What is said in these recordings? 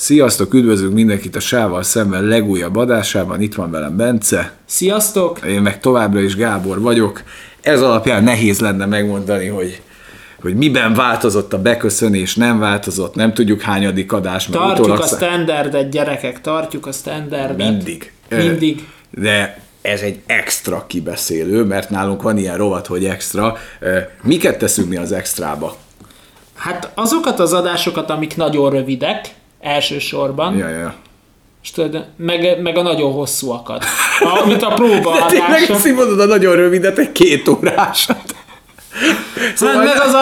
Sziasztok, üdvözlünk mindenkit a Sával szemben legújabb adásában. Itt van velem Bence. Sziasztok! Én meg továbbra is Gábor vagyok. Ez alapján nehéz lenne megmondani, hogy hogy miben változott a beköszönés, nem változott, nem tudjuk hányadik adás. Tartjuk a standardet, gyerekek, tartjuk a standardet. Mindig. Mindig. De ez egy extra kibeszélő, mert nálunk van ilyen rovat, hogy extra. Miket teszünk mi az extrába? Hát azokat az adásokat, amik nagyon rövidek, elsősorban. Ja, ja. És tudod, meg, meg a nagyon hosszúakat. Amit a próba De tényleg mondod a nagyon rövidet, egy két órásat. Szóval meg az,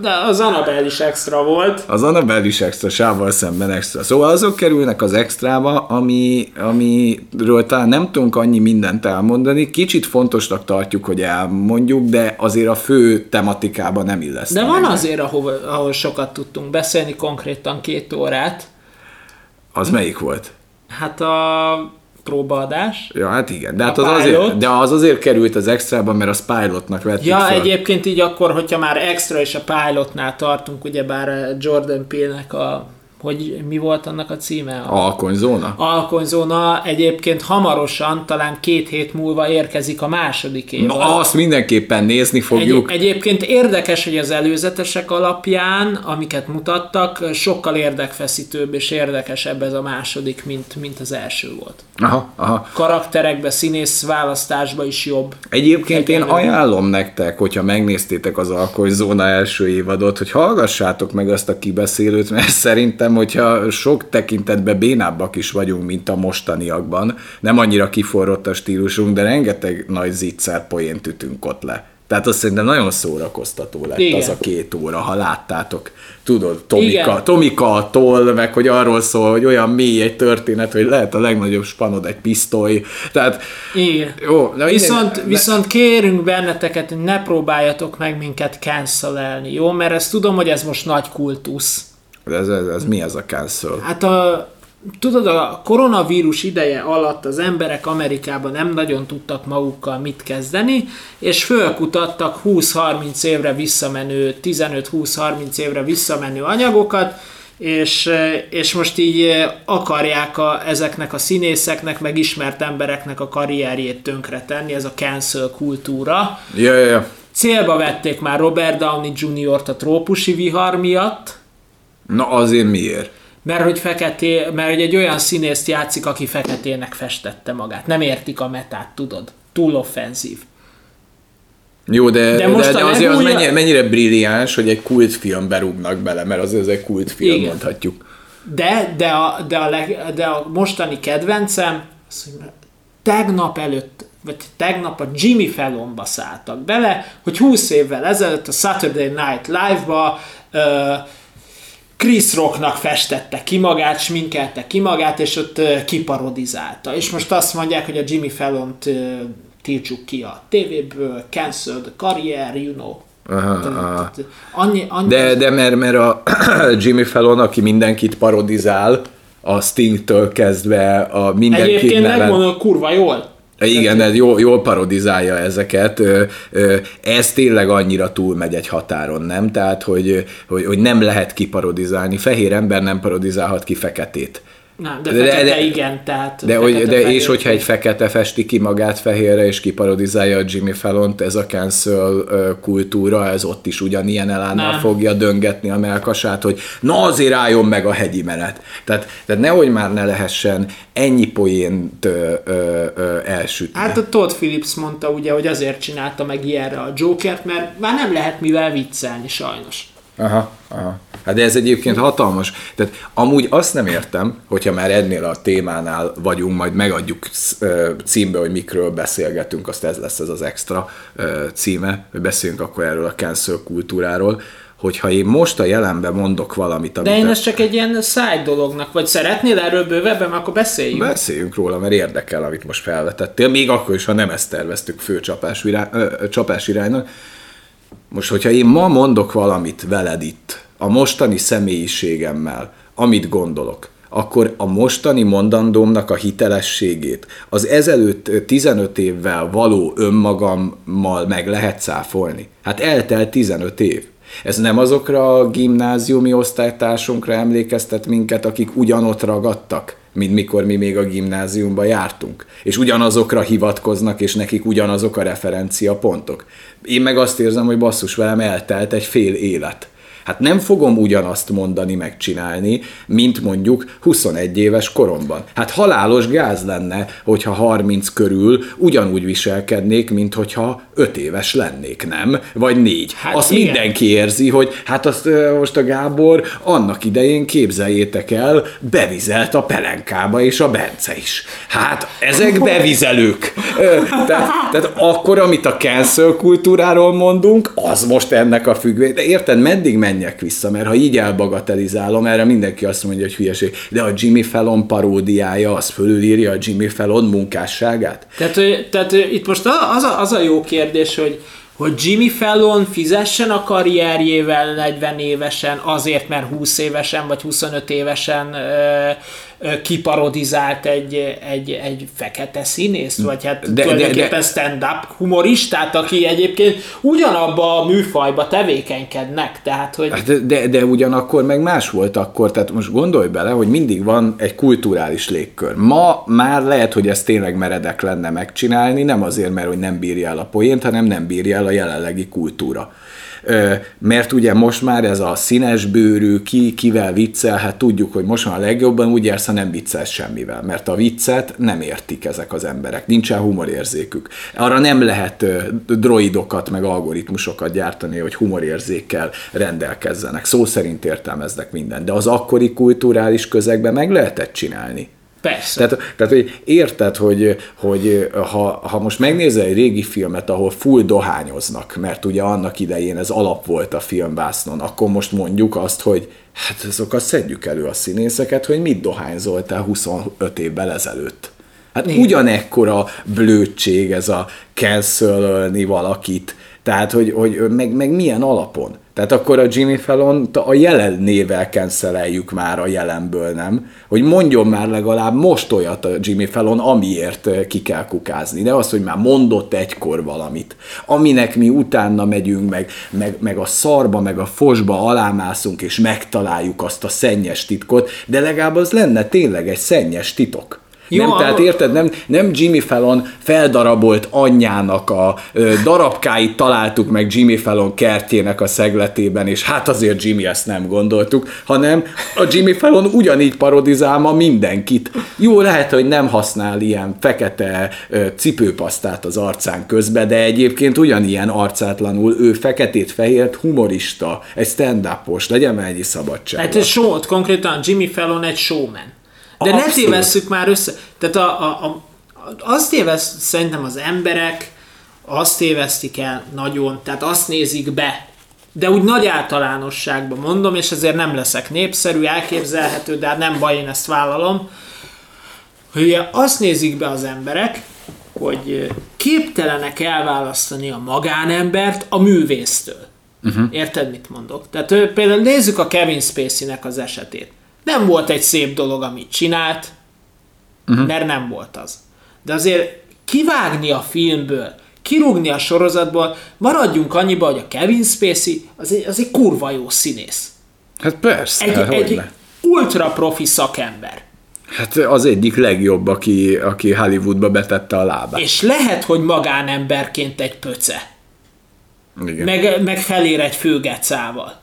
de az Annabelle is extra volt. Az Annabelle is extra, sávval szemben extra. Szóval azok kerülnek az extrába, ami, amiről talán nem tudunk annyi mindent elmondani. Kicsit fontosnak tartjuk, hogy elmondjuk, de azért a fő tematikába nem illeszteni. De van azért, ahol, ahol sokat tudtunk beszélni, konkrétan két órát. Az melyik volt? Hát a próbaadás. Ja, hát igen, de, hát az azért, de az azért került az extrába, mert az pilotnak vettük Ja, fel. egyébként így akkor, hogyha már extra és a pilotnál tartunk, ugyebár Jordan Peele-nek a hogy mi volt annak a címe? Alkonyzóna? Alkonyzóna egyébként hamarosan, talán két hét múlva érkezik a második év. Na, azt mindenképpen nézni fogjuk. Egy, egyébként érdekes, hogy az előzetesek alapján, amiket mutattak, sokkal érdekfeszítőbb és érdekesebb ez a második, mint, mint az első volt. Aha, aha. Karakterekbe, színész választásba is jobb. Egyébként én ajánlom nektek, hogyha megnéztétek az Alkonyzóna első évadot, hogy hallgassátok meg azt a kibeszélőt, mert szerintem hogyha sok tekintetben bénábbak is vagyunk, mint a mostaniakban, nem annyira kiforrott a stílusunk, de rengeteg nagy zicser poént ütünk ott le. Tehát azt szerintem nagyon szórakoztató lett Igen. az a két óra, ha láttátok. Tudod, Tomika, Tomika toll, meg hogy arról szól, hogy olyan mély egy történet, hogy lehet a legnagyobb spanod egy pisztoly. Tehát, Igen. Jó, na viszont, minden, viszont kérünk benneteket, hogy ne próbáljatok meg minket cancelelni, jó? Mert ezt tudom, hogy ez most nagy kultusz ez, ez, ez mi ez a cancel? Hát a, tudod, a koronavírus ideje alatt az emberek Amerikában nem nagyon tudtak magukkal mit kezdeni, és fölkutattak 20-30 évre visszamenő, 15-20-30 évre visszamenő anyagokat, és, és most így akarják a, ezeknek a színészeknek, meg ismert embereknek a karrierjét tönkretenni, ez a cancel kultúra. Ja, ja, ja. Célba vették már Robert Downey Jr.-t a trópusi vihar miatt, Na azért miért? Mert hogy, feketé, mert hogy egy olyan színészt játszik, aki feketének festette magát. Nem értik a metát, tudod. Túl offenzív. Jó, de, de, most de, de azért az mennyire, mennyire brilliáns, hogy egy kultfilm berúgnak bele, mert azért ez egy kultfilm, Igen. mondhatjuk. De, de, a, de, a leg, de a mostani kedvencem, az, hogy tegnap előtt, vagy tegnap a Jimmy Fallonba szálltak bele, hogy 20 évvel ezelőtt a Saturday Night Live-ba uh, Chris Rocknak festette ki magát, sminkelte ki magát, és ott kiparodizálta. És most azt mondják, hogy a Jimmy Fallon-t tiltsuk ki a tévéből, cancelled career, you know. Aha, aha. Annyi, annyi de, de mert, mert a Jimmy Fallon, aki mindenkit parodizál, a Sting-től kezdve a mindenkit Egyébként megmondom, kurva jól. Igen, ez jól, jól parodizálja ezeket. Ez tényleg annyira túlmegy egy határon, nem? Tehát, hogy, hogy, hogy nem lehet kiparodizálni. Fehér ember nem parodizálhat ki feketét. Nem, de, de, de igen, tehát... De, hogy, de és hogyha egy fekete festi ki magát fehérre, és kiparodizálja a Jimmy Fallon-t, ez a cancel kultúra, ez ott is ugyanilyen elánnal nem. fogja döngetni a melkasát, hogy na azért álljon meg a hegyi menet. Tehát, tehát nehogy már ne lehessen ennyi poént ö, ö, ö, elsütni. Hát a Todd Phillips mondta ugye, hogy azért csinálta meg ilyenre a Jokert, mert már nem lehet mivel viccelni sajnos. Aha, aha. Hát de ez egyébként hatalmas. Tehát amúgy azt nem értem, hogyha már ennél a témánál vagyunk, majd megadjuk címbe, hogy mikről beszélgetünk, azt ez lesz ez az extra címe, hogy beszéljünk akkor erről a cancel kultúráról, hogyha én most a jelenben mondok valamit, amit... De én ez csak egy ilyen side dolognak, vagy szeretnél erről bővebben, akkor beszéljünk. Beszéljünk róla, mert érdekel, amit most felvetettél, még akkor is, ha nem ezt terveztük fő csapás, irány, ö, csapás iránynak. Most, hogyha én ma mondok valamit veled itt, a mostani személyiségemmel, amit gondolok, akkor a mostani mondandómnak a hitelességét az ezelőtt 15 évvel való önmagammal meg lehet száfolni. Hát eltelt 15 év. Ez nem azokra a gimnáziumi osztálytársunkra emlékeztet minket, akik ugyanott ragadtak, mint mikor mi még a gimnáziumba jártunk. És ugyanazokra hivatkoznak, és nekik ugyanazok a referencia pontok. Én meg azt érzem, hogy basszus velem eltelt egy fél élet Hát nem fogom ugyanazt mondani, megcsinálni, mint mondjuk 21 éves koromban. Hát halálos gáz lenne, hogyha 30 körül ugyanúgy viselkednék, mint hogyha 5 éves lennék, nem? Vagy 4. Hát azt igen. mindenki érzi, hogy hát azt most a Gábor annak idején képzeljétek el, bevizelt a pelenkába, és a Bence is. Hát ezek bevizelők. tehát, tehát akkor, amit a cancel kultúráról mondunk, az most ennek a függvény. De érted, meddig menj menjek vissza, mert ha így elbagatelizálom, erre mindenki azt mondja, hogy hülyeség. De a Jimmy Fallon paródiája, az fölülírja a Jimmy Fallon munkásságát? Tehát, tehát itt most az a, az a jó kérdés, hogy hogy Jimmy Fallon fizessen a karrierjével 40 évesen azért, mert 20 évesen vagy 25 évesen ö, kiparodizált egy, egy, egy fekete színészt, vagy hát de, tulajdonképpen de, de, stand-up humoristát, aki egyébként ugyanabba a műfajba tevékenykednek. Tehát, hogy... Hát de, de ugyanakkor meg más volt akkor, tehát most gondolj bele, hogy mindig van egy kulturális légkör. Ma már lehet, hogy ez tényleg meredek lenne megcsinálni, nem azért, mert hogy nem bírja el a poént, hanem nem bírja el a jelenlegi kultúra mert ugye most már ez a színes bőrű, ki kivel viccel, hát tudjuk, hogy most már a legjobban úgy érsz, ha nem viccel semmivel, mert a viccet nem értik ezek az emberek, nincsen humorérzékük. Arra nem lehet droidokat, meg algoritmusokat gyártani, hogy humorérzékkel rendelkezzenek. Szó szerint értelmeznek mindent, de az akkori kulturális közegben meg lehetett csinálni. Persze. Tehát, tehát hogy érted, hogy, hogy ha, ha most megnézel egy régi filmet, ahol full dohányoznak, mert ugye annak idején ez alap volt a filmbásznon, akkor most mondjuk azt, hogy hát azokat szedjük elő a színészeket, hogy mit dohányzoltál 25 évvel ezelőtt. Hát Igen. ugyanekkora blödség ez a cancelölni valakit, tehát hogy, hogy meg, meg milyen alapon. Tehát akkor a Jimmy Fallon a jelen nével kenszeljük már a jelenből, nem? Hogy mondjon már legalább most olyat a Jimmy Fallon, amiért ki kell kukázni. De az, hogy már mondott egykor valamit, aminek mi utána megyünk, meg, meg, meg a szarba, meg a fosba alámászunk, és megtaláljuk azt a szennyes titkot, de legalább az lenne tényleg egy szennyes titok. Jó, nem, tehát érted, nem, nem Jimmy Fallon feldarabolt anyjának a ö, darabkáit találtuk meg Jimmy Fallon kertjének a szegletében, és hát azért Jimmy ezt nem gondoltuk, hanem a Jimmy Fallon ugyanígy parodizál ma mindenkit. Jó, lehet, hogy nem használ ilyen fekete ö, cipőpasztát az arcán közbe, de egyébként ugyanilyen arcátlanul ő feketét-fehért humorista, egy stand-upos, legyen már egy szabadság. Hát egy show konkrétan Jimmy Fallon egy showman. De Abszolút. ne tévesszük már össze. Tehát a, a, a, azt téveszt szerintem az emberek, azt tévesztik el nagyon, tehát azt nézik be, de úgy nagy általánosságban mondom, és ezért nem leszek népszerű, elképzelhető, de hát nem baj, én ezt vállalom, hogy azt nézik be az emberek, hogy képtelenek elválasztani a magánembert a művésztől. Uh-huh. Érted, mit mondok? Tehát például nézzük a Kevin Spacey-nek az esetét. Nem volt egy szép dolog, amit csinált, uh-huh. mert nem volt az. De azért kivágni a filmből, kirúgni a sorozatból, maradjunk annyiba, hogy a Kevin Spacey az egy, az egy kurva jó színész. Hát persze, egy, egy ultra profi szakember. Hát az egyik legjobb, aki, aki Hollywoodba betette a lábát. És lehet, hogy magánemberként egy pöce. Igen. Meg, meg felér egy főgecával.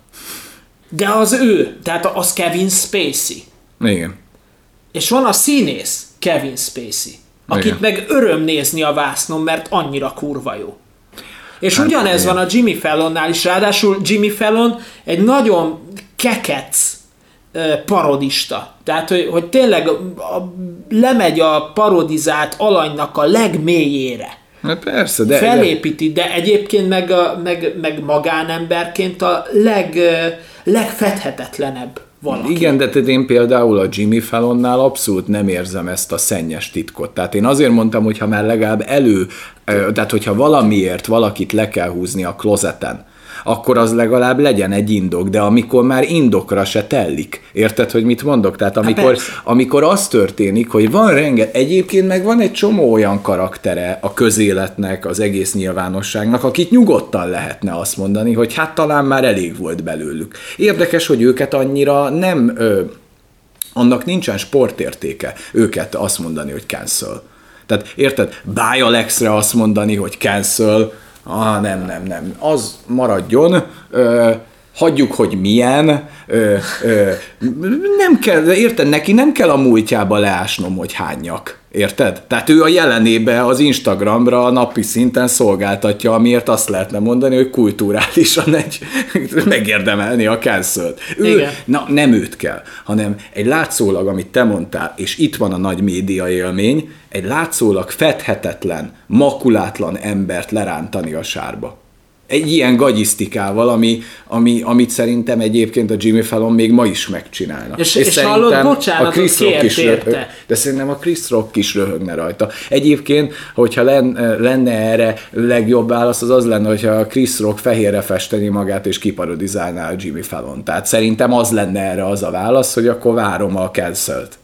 De az ő, tehát az Kevin Spacey. Igen. És van a színész Kevin Spacey, akit Igen. meg öröm nézni a vásznon, mert annyira kurva jó. És hát, ugyanez igen. van a Jimmy Fallonnál is, ráadásul Jimmy Fallon egy nagyon kekec parodista. Tehát, hogy, hogy tényleg a, lemegy a parodizált alanynak a legmélyére. Hát persze, de... Felépíti, de egyébként meg, a, meg, meg magánemberként a leg, legfedhetetlenebb valaki. Igen, de én például a Jimmy Fallonnál abszolút nem érzem ezt a szennyes titkot. Tehát én azért mondtam, hogy ha már legalább elő, tehát hogyha valamiért valakit le kell húzni a klozeten, akkor az legalább legyen egy indok, de amikor már indokra se tellik. Érted, hogy mit mondok? Tehát amikor, amikor az történik, hogy van renge, egyébként meg van egy csomó olyan karaktere a közéletnek, az egész nyilvánosságnak, akit nyugodtan lehetne azt mondani, hogy hát talán már elég volt belőlük. Érdekes, hogy őket annyira nem, ö, annak nincsen sportértéke őket azt mondani, hogy cancel. Tehát érted, Báj Alexre azt mondani, hogy cancel, ah, nem, nem, nem, az maradjon, ö, hagyjuk, hogy milyen, ö, ö, nem kell, érted, neki nem kell a múltjába leásnom, hogy hányak. Érted? Tehát ő a jelenébe az Instagramra a napi szinten szolgáltatja, amiért azt lehetne mondani, hogy kulturálisan egy megérdemelni a cancel Ő, na, nem őt kell, hanem egy látszólag, amit te mondtál, és itt van a nagy média élmény, egy látszólag fedhetetlen, makulátlan embert lerántani a sárba egy ilyen gagyisztikával, ami, ami, amit szerintem egyébként a Jimmy Fallon még ma is megcsinálna. És, és, és hallod, bocsánatot a Chris Rock is röhög, De szerintem a Chris Rock is röhögne rajta. Egyébként, hogyha lenne, lenne erre legjobb válasz, az az lenne, hogyha a Chris Rock fehérre festeni magát és kiparodizálná a Jimmy Fallon. Tehát szerintem az lenne erre az a válasz, hogy akkor várom a cancelt.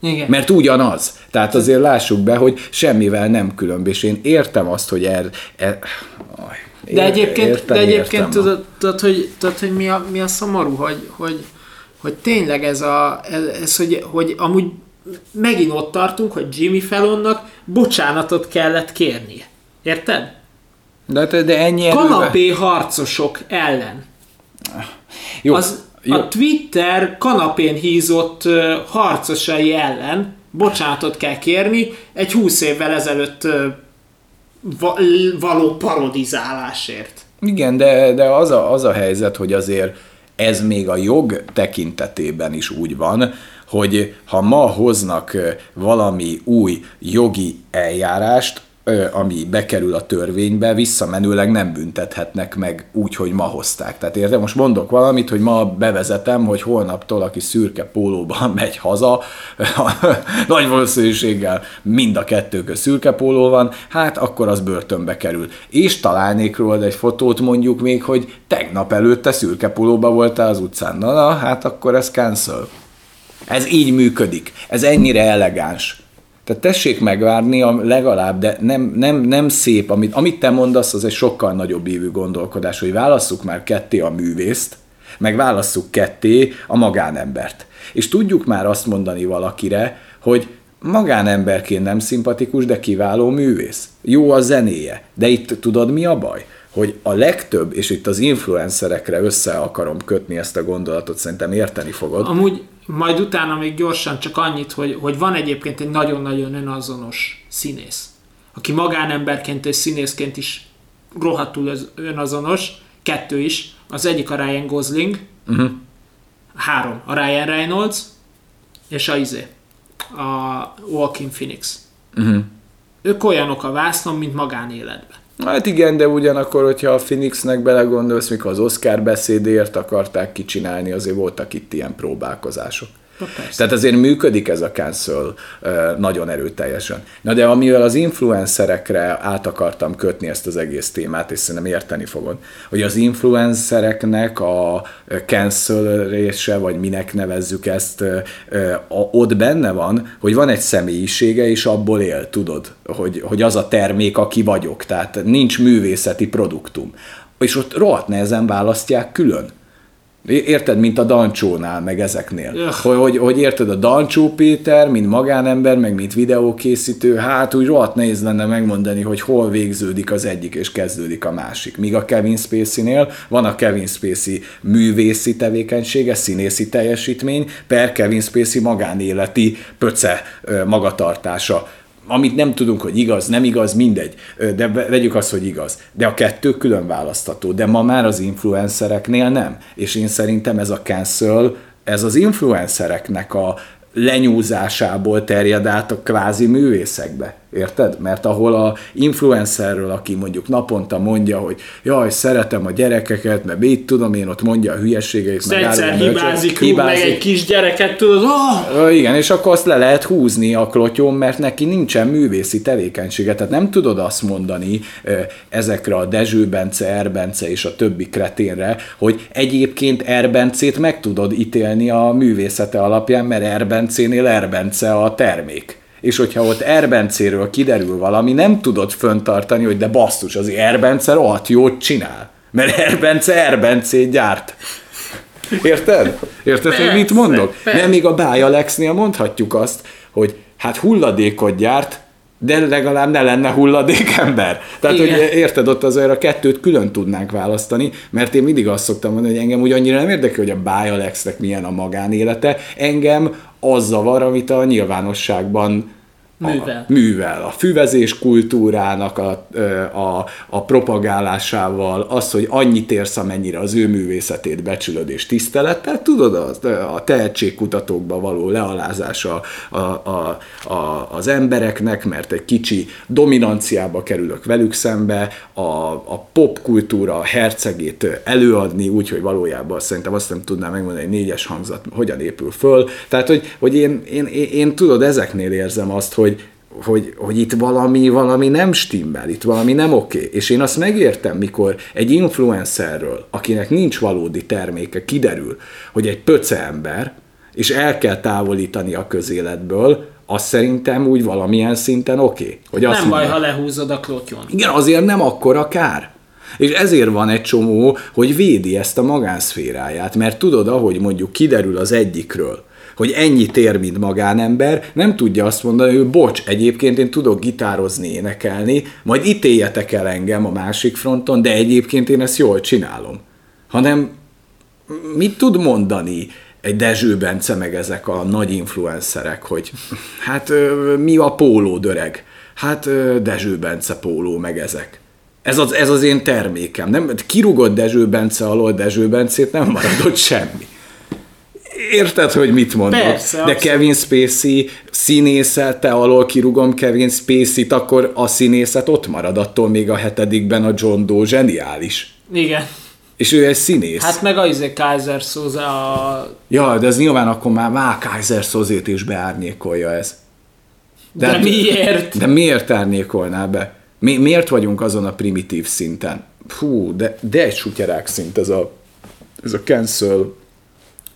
Igen. Mert ugyanaz. Tehát azért lássuk be, hogy semmivel nem különb, és én értem azt, hogy er, er, de egyébként, értem, de egyébként tudod, tudod, hogy, tudod, hogy mi, a, mi a szomorú, hogy, hogy, hogy tényleg ez, a, ez, ez hogy, hogy amúgy megint ott tartunk, hogy Jimmy Fallonnak bocsánatot kellett kérnie. Érted? De, de ennyi Kanapé harcosok ellen. Jó, az, jó. A Twitter kanapén hízott uh, harcosai ellen bocsánatot kell kérni egy 20 évvel ezelőtt uh, való parodizálásért. Igen, de, de az, a, az a helyzet, hogy azért ez még a jog tekintetében is úgy van, hogy ha ma hoznak valami új jogi eljárást, ami bekerül a törvénybe, visszamenőleg nem büntethetnek meg úgy, hogy ma hozták. Tehát érde, most mondok valamit, hogy ma bevezetem, hogy holnaptól, aki szürke pólóban megy haza, nagy valószínűséggel mind a kettő köz szürke póló van, hát akkor az börtönbe kerül. És találnék róla egy fotót mondjuk még, hogy tegnap előtte szürke pólóba voltál az utcán. Na, na, hát akkor ez cancel. Ez így működik. Ez ennyire elegáns. Tehát tessék megvárni a legalább, de nem, nem, nem szép, amit, amit te mondasz, az egy sokkal nagyobb évű gondolkodás, hogy válasszuk már ketté a művészt, meg válasszuk ketté a magánembert. És tudjuk már azt mondani valakire, hogy magánemberként nem szimpatikus, de kiváló művész. Jó a zenéje. De itt tudod mi a baj? Hogy a legtöbb, és itt az influencerekre össze akarom kötni ezt a gondolatot, szerintem érteni fogod. Amúgy majd utána még gyorsan csak annyit, hogy, hogy van egyébként egy nagyon-nagyon önazonos színész, aki magánemberként és színészként is rohadtul önazonos, kettő is, az egyik a Ryan Gosling, uh-huh. három, a Ryan Reynolds, és a izé, a Walking Phoenix. Uh-huh. Ők olyanok a vásznon, mint magánéletben. Hát igen, de ugyanakkor, hogyha a Phoenixnek belegondolsz, mikor az Oscar beszédért akarták kicsinálni, azért voltak itt ilyen próbálkozások. Tehát azért működik ez a cancel nagyon erőteljesen. Na de amivel az influencerekre át akartam kötni ezt az egész témát, és szerintem érteni fogod, hogy az influencereknek a cancelése, vagy minek nevezzük ezt, ott benne van, hogy van egy személyisége, és abból él, tudod, hogy, hogy az a termék, aki vagyok, tehát nincs művészeti produktum. És ott rohadt nehezen választják külön Érted, mint a Dancsónál, meg ezeknél. Hogy, hogy, hogy érted, a Dancsó Péter, mint magánember, meg mint videókészítő, hát úgy rohadt nehéz lenne megmondani, hogy hol végződik az egyik és kezdődik a másik. Míg a Kevin Spacey-nél van a Kevin Spacey művészi tevékenysége, színészi teljesítmény, per Kevin Spacey magánéleti pöce magatartása amit nem tudunk, hogy igaz, nem igaz, mindegy, de vegyük azt, hogy igaz. De a kettő külön választható, de ma már az influencereknél nem. És én szerintem ez a cancel, ez az influencereknek a lenyúzásából terjed át a kvázi művészekbe. Érted? Mert ahol a influencerről, aki mondjuk naponta mondja, hogy jaj, szeretem a gyerekeket, mert mit tudom én, ott mondja a hülyeségeit, meg egyszer hibázik, hibázik, meg egy kis gyereket, tudod, oh! Igen, és akkor azt le lehet húzni a klotyón, mert neki nincsen művészi tevékenysége. Tehát nem tudod azt mondani ezekre a Dezső Bence, Erbence és a többi kreténre, hogy egyébként Erbencét meg tudod ítélni a művészete alapján, mert Erbencénél Erbence a termék és hogyha ott Erbencéről kiderül valami, nem tudod föntartani, hogy de basszus, az Erbence rohadt jót csinál. Mert Erbence Erbencét gyárt. Érted? Érted, persze, hogy mit mondok? Persze. Nem, még a Bájalexnél mondhatjuk azt, hogy hát hulladékot gyárt, de legalább ne lenne hulladék ember. Tehát, Igen. hogy érted, ott azért a kettőt külön tudnánk választani, mert én mindig azt szoktam mondani, hogy engem úgy annyira nem érdekel, hogy a Bialexnek milyen a magánélete, engem az zavar, amit a nyilvánosságban művel. A, művel. A füvezés kultúrának a, a, a propagálásával, az, hogy annyit érsz, amennyire az ő művészetét becsülöd és tisztelettel, tudod, a, a tehetségkutatókba való lealázása a, a, a, az embereknek, mert egy kicsi dominanciába kerülök velük szembe, a, a popkultúra hercegét előadni, úgyhogy valójában szerintem azt nem tudnám megmondani, hogy négyes hangzat hogyan épül föl. Tehát, hogy, hogy én, én, én, én tudod, ezeknél érzem azt, hogy hogy, hogy, itt valami, valami nem stimmel, itt valami nem oké. Okay. És én azt megértem, mikor egy influencerről, akinek nincs valódi terméke, kiderül, hogy egy pöce ember, és el kell távolítani a közéletből, az szerintem úgy valamilyen szinten oké. Okay. Hogy nem azt baj, mondja, ha lehúzod a klotyon. Igen, azért nem akkora kár. És ezért van egy csomó, hogy védi ezt a magánszféráját, mert tudod, ahogy mondjuk kiderül az egyikről, hogy ennyit ér, mint magánember, nem tudja azt mondani, hogy bocs, egyébként én tudok gitározni, énekelni, majd ítéljetek el engem a másik fronton, de egyébként én ezt jól csinálom. Hanem mit tud mondani egy Dezső Bence, meg ezek a nagy influencerek, hogy hát mi a póló döreg? Hát Dezső Bence póló, meg ezek. Ez az, ez az én termékem. Nem, kirugott Dezső Bence alól Dezső Bencét, nem maradott semmi érted, hogy mit mondok. Persze, De abszolút. Kevin Spacey színészete alól kirugom Kevin Spacey-t, akkor a színészet ott marad, attól még a hetedikben a John Doe zseniális. Igen. És ő egy színész. Hát meg a izé Kaiser Soze a... Ja, de ez nyilván akkor már Má Kaiser Szozét is beárnyékolja ez. De, de miért? De miért árnyékolná be? Mi, miért vagyunk azon a primitív szinten? Hú, de, de egy sutyerák szint ez a, ez a cancel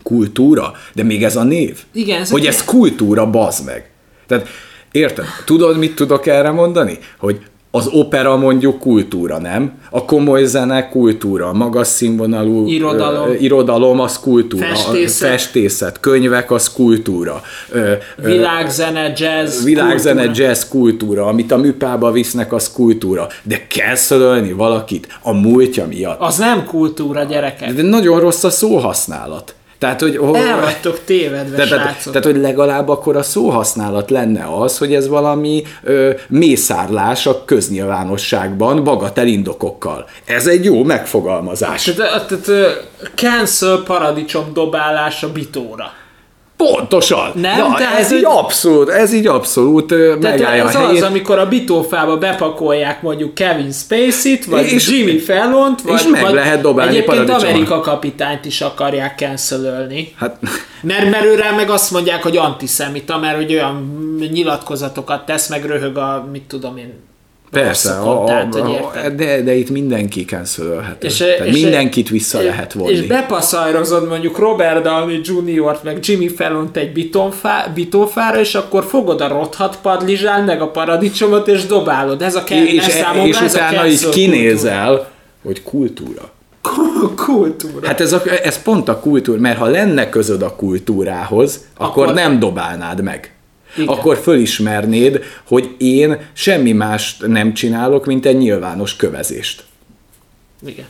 kultúra, de még ez a név. Igen, ez Hogy ez kultúra, bazd meg. Tehát érted? Tudod, mit tudok erre mondani? Hogy az opera mondjuk kultúra, nem? A komoly zene kultúra, a magas színvonalú irodalom, ö, irodalom az kultúra, festészet. festészet, könyvek az kultúra. Ö, világzene, jazz Világzene, kultúra. jazz kultúra, amit a műpába visznek, az kultúra. De kell szölölni valakit a múltja miatt. Az nem kultúra, gyerekek. De nagyon rossz a szóhasználat. Tehát, hogy, oh, El vagytok tévedve, tehát, tehát, tehát, hogy legalább akkor a szóhasználat lenne az, hogy ez valami ö, mészárlás a köznyilvánosságban bagatel indokokkal. Ez egy jó megfogalmazás. Tehát, tehát cancel paradicsom dobálása bitóra. Pontosan. Nem? Ja, Tehát, ez így abszolút, ez így abszolút Tehát megállja ez a helyét. az, amikor a bitófába bepakolják mondjuk Kevin Spacey-t, vagy és, Jimmy Fallon-t, vagy, és meg vagy lehet dobálni Egyébként Amerika kapitányt is akarják cancelölni. Hát. Mert, mert őre meg azt mondják, hogy antiszemita, mert hogy olyan nyilatkozatokat tesz, meg röhög a, mit tudom én, Persze, a, a, tehát, a, de, de itt mindenki cancelölhető. És, Tehát és, mindenkit vissza és, lehet vonni. És bepaszajrozod mondjuk Robert Downey Jr. meg Jimmy fallon egy bitonfá, bitófára, és akkor fogod a rothat padlizsán, meg a paradicsomot, és dobálod. Ez a kell, és, ez számomra, és ez utána a így kinézel, kultúra. hogy kultúra. kultúra. Hát ez, a, ez pont a kultúra, mert ha lenne közöd a kultúrához, akkor, akkor nem dobálnád meg. Igen. akkor fölismernéd, hogy én semmi mást nem csinálok, mint egy nyilvános kövezést. Igen.